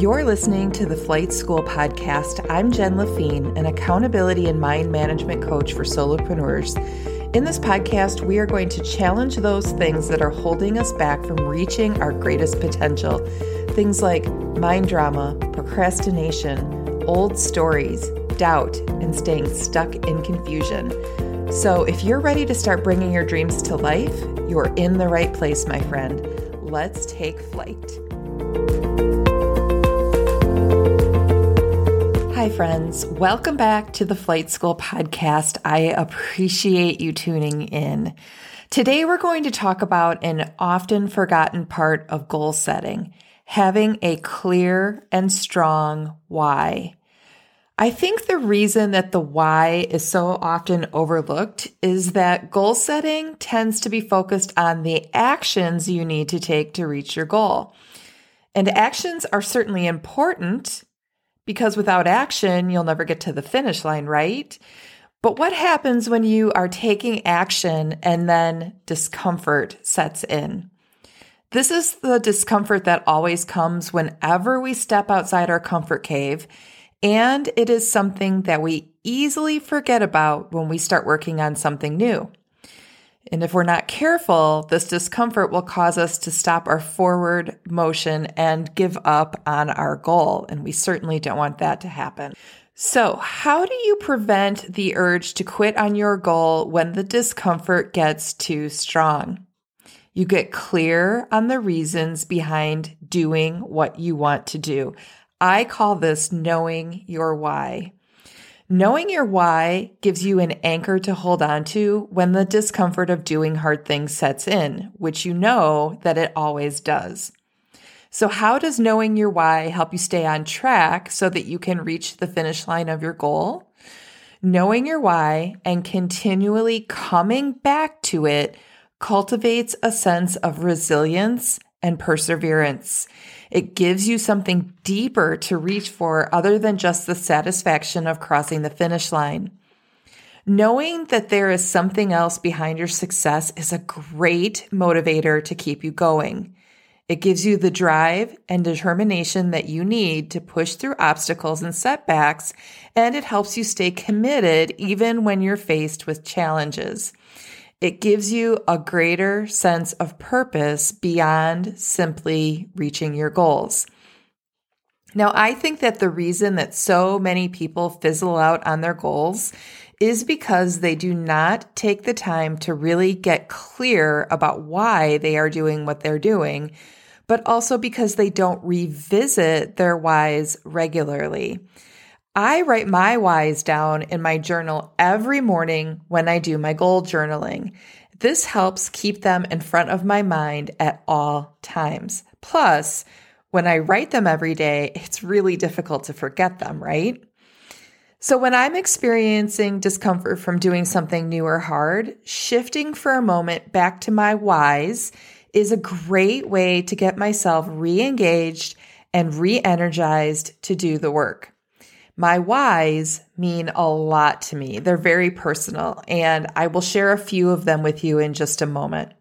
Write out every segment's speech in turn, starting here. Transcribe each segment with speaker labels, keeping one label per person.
Speaker 1: You're listening to the Flight School podcast. I'm Jen Laffin, an accountability and mind management coach for solopreneurs. In this podcast, we are going to challenge those things that are holding us back from reaching our greatest potential. Things like mind drama, procrastination, old stories, doubt, and staying stuck in confusion. So, if you're ready to start bringing your dreams to life, you're in the right place, my friend. Let's take flight. Hi, friends. Welcome back to the Flight School podcast. I appreciate you tuning in. Today, we're going to talk about an often forgotten part of goal setting having a clear and strong why. I think the reason that the why is so often overlooked is that goal setting tends to be focused on the actions you need to take to reach your goal. And actions are certainly important because without action, you'll never get to the finish line, right? But what happens when you are taking action and then discomfort sets in? This is the discomfort that always comes whenever we step outside our comfort cave. And it is something that we easily forget about when we start working on something new. And if we're not careful, this discomfort will cause us to stop our forward motion and give up on our goal. And we certainly don't want that to happen. So, how do you prevent the urge to quit on your goal when the discomfort gets too strong? You get clear on the reasons behind doing what you want to do. I call this knowing your why. Knowing your why gives you an anchor to hold on to when the discomfort of doing hard things sets in, which you know that it always does. So, how does knowing your why help you stay on track so that you can reach the finish line of your goal? Knowing your why and continually coming back to it cultivates a sense of resilience and perseverance. It gives you something deeper to reach for other than just the satisfaction of crossing the finish line. Knowing that there is something else behind your success is a great motivator to keep you going. It gives you the drive and determination that you need to push through obstacles and setbacks, and it helps you stay committed even when you're faced with challenges. It gives you a greater sense of purpose beyond simply reaching your goals. Now, I think that the reason that so many people fizzle out on their goals is because they do not take the time to really get clear about why they are doing what they're doing, but also because they don't revisit their whys regularly. I write my whys down in my journal every morning when I do my goal journaling. This helps keep them in front of my mind at all times. Plus, when I write them every day, it's really difficult to forget them, right? So, when I'm experiencing discomfort from doing something new or hard, shifting for a moment back to my whys is a great way to get myself re engaged and re energized to do the work. My whys mean a lot to me. They're very personal, and I will share a few of them with you in just a moment.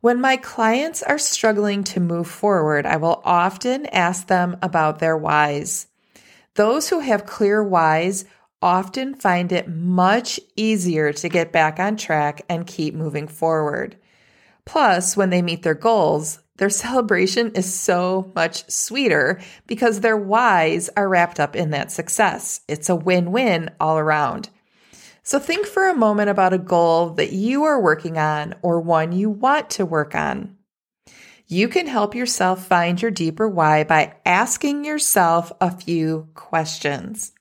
Speaker 1: When my clients are struggling to move forward, I will often ask them about their whys. Those who have clear whys often find it much easier to get back on track and keep moving forward. Plus, when they meet their goals, their celebration is so much sweeter because their whys are wrapped up in that success. It's a win win all around. So think for a moment about a goal that you are working on or one you want to work on. You can help yourself find your deeper why by asking yourself a few questions.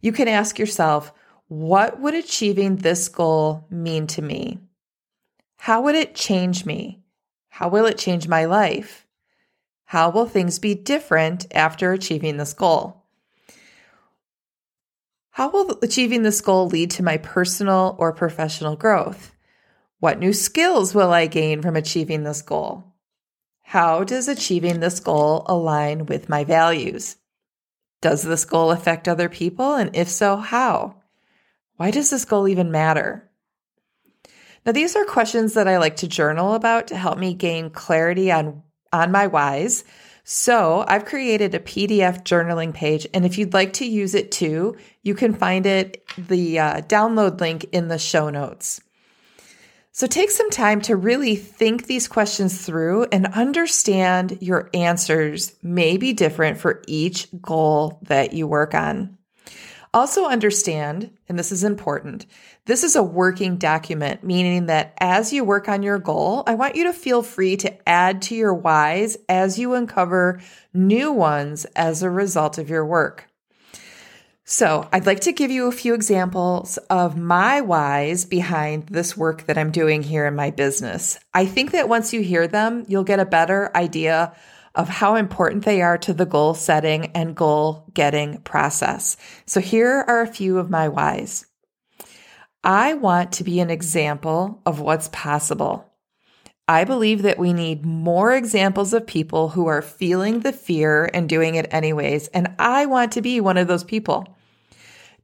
Speaker 1: You can ask yourself, what would achieving this goal mean to me? How would it change me? How will it change my life? How will things be different after achieving this goal? How will achieving this goal lead to my personal or professional growth? What new skills will I gain from achieving this goal? How does achieving this goal align with my values? Does this goal affect other people? And if so, how? Why does this goal even matter? Now, these are questions that I like to journal about to help me gain clarity on, on my whys So I've created a PDF journaling page, and if you'd like to use it too, you can find it, the uh, download link in the show notes. So take some time to really think these questions through and understand your answers may be different for each goal that you work on. Also, understand, and this is important, this is a working document, meaning that as you work on your goal, I want you to feel free to add to your whys as you uncover new ones as a result of your work. So, I'd like to give you a few examples of my whys behind this work that I'm doing here in my business. I think that once you hear them, you'll get a better idea of how important they are to the goal setting and goal getting process. So here are a few of my whys. I want to be an example of what's possible. I believe that we need more examples of people who are feeling the fear and doing it anyways. And I want to be one of those people.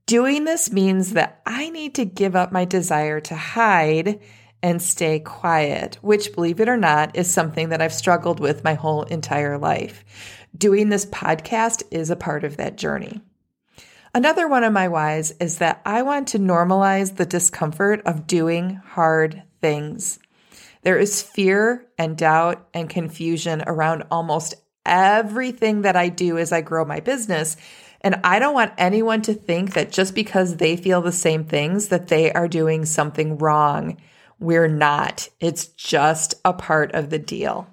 Speaker 1: Doing this means that I need to give up my desire to hide and stay quiet, which, believe it or not, is something that I've struggled with my whole entire life. Doing this podcast is a part of that journey. Another one of my whys is that I want to normalize the discomfort of doing hard things. There is fear and doubt and confusion around almost everything that I do as I grow my business. And I don't want anyone to think that just because they feel the same things that they are doing something wrong. We're not. It's just a part of the deal.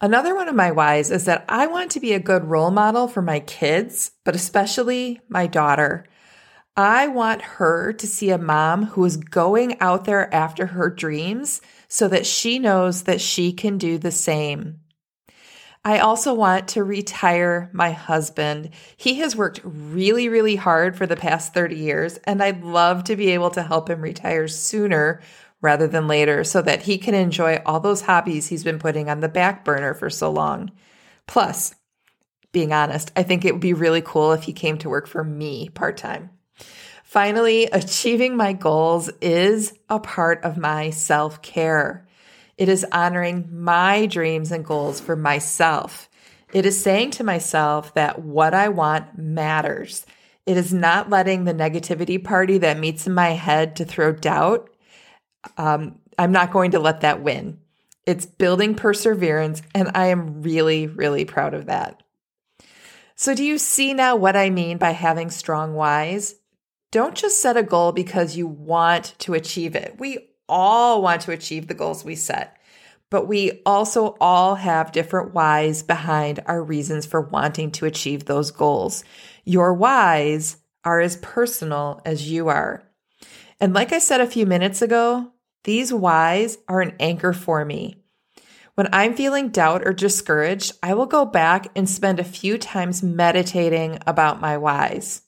Speaker 1: Another one of my whys is that I want to be a good role model for my kids, but especially my daughter. I want her to see a mom who is going out there after her dreams so that she knows that she can do the same. I also want to retire my husband. He has worked really, really hard for the past 30 years, and I'd love to be able to help him retire sooner rather than later so that he can enjoy all those hobbies he's been putting on the back burner for so long. Plus, being honest, I think it would be really cool if he came to work for me part time. Finally, achieving my goals is a part of my self care. It is honoring my dreams and goals for myself. It is saying to myself that what I want matters. It is not letting the negativity party that meets in my head to throw doubt. Um, I'm not going to let that win. It's building perseverance, and I am really, really proud of that. So, do you see now what I mean by having strong whys? Don't just set a goal because you want to achieve it. We all want to achieve the goals we set, but we also all have different whys behind our reasons for wanting to achieve those goals. Your whys are as personal as you are. And like I said a few minutes ago, these whys are an anchor for me. When I'm feeling doubt or discouraged, I will go back and spend a few times meditating about my whys.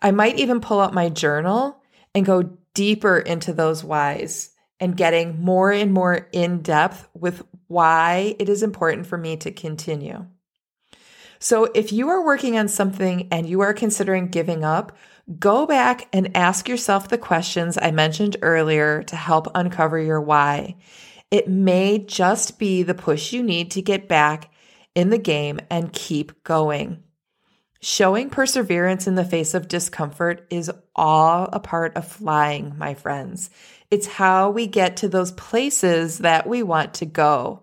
Speaker 1: I might even pull out my journal and go deeper into those whys and getting more and more in depth with why it is important for me to continue. So, if you are working on something and you are considering giving up, go back and ask yourself the questions I mentioned earlier to help uncover your why. It may just be the push you need to get back in the game and keep going. Showing perseverance in the face of discomfort is all a part of flying, my friends. It's how we get to those places that we want to go.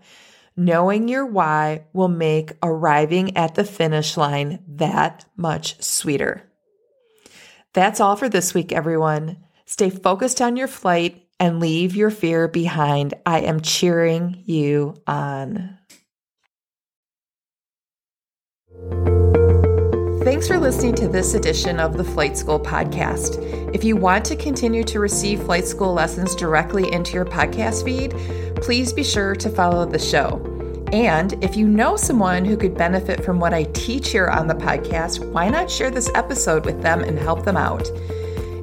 Speaker 1: Knowing your why will make arriving at the finish line that much sweeter. That's all for this week, everyone. Stay focused on your flight and leave your fear behind. I am cheering you on. Thanks for listening to this edition of the Flight School Podcast. If you want to continue to receive flight school lessons directly into your podcast feed, please be sure to follow the show. And if you know someone who could benefit from what I teach here on the podcast, why not share this episode with them and help them out?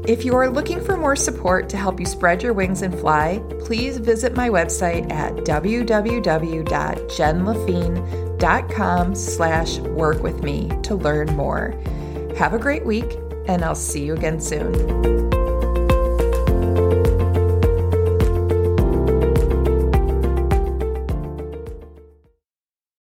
Speaker 1: If you are looking for more support to help you spread your wings and fly, please visit my website at www.jenlaffin.com com slash work with me to learn more. Have a great week, and I'll see you again soon.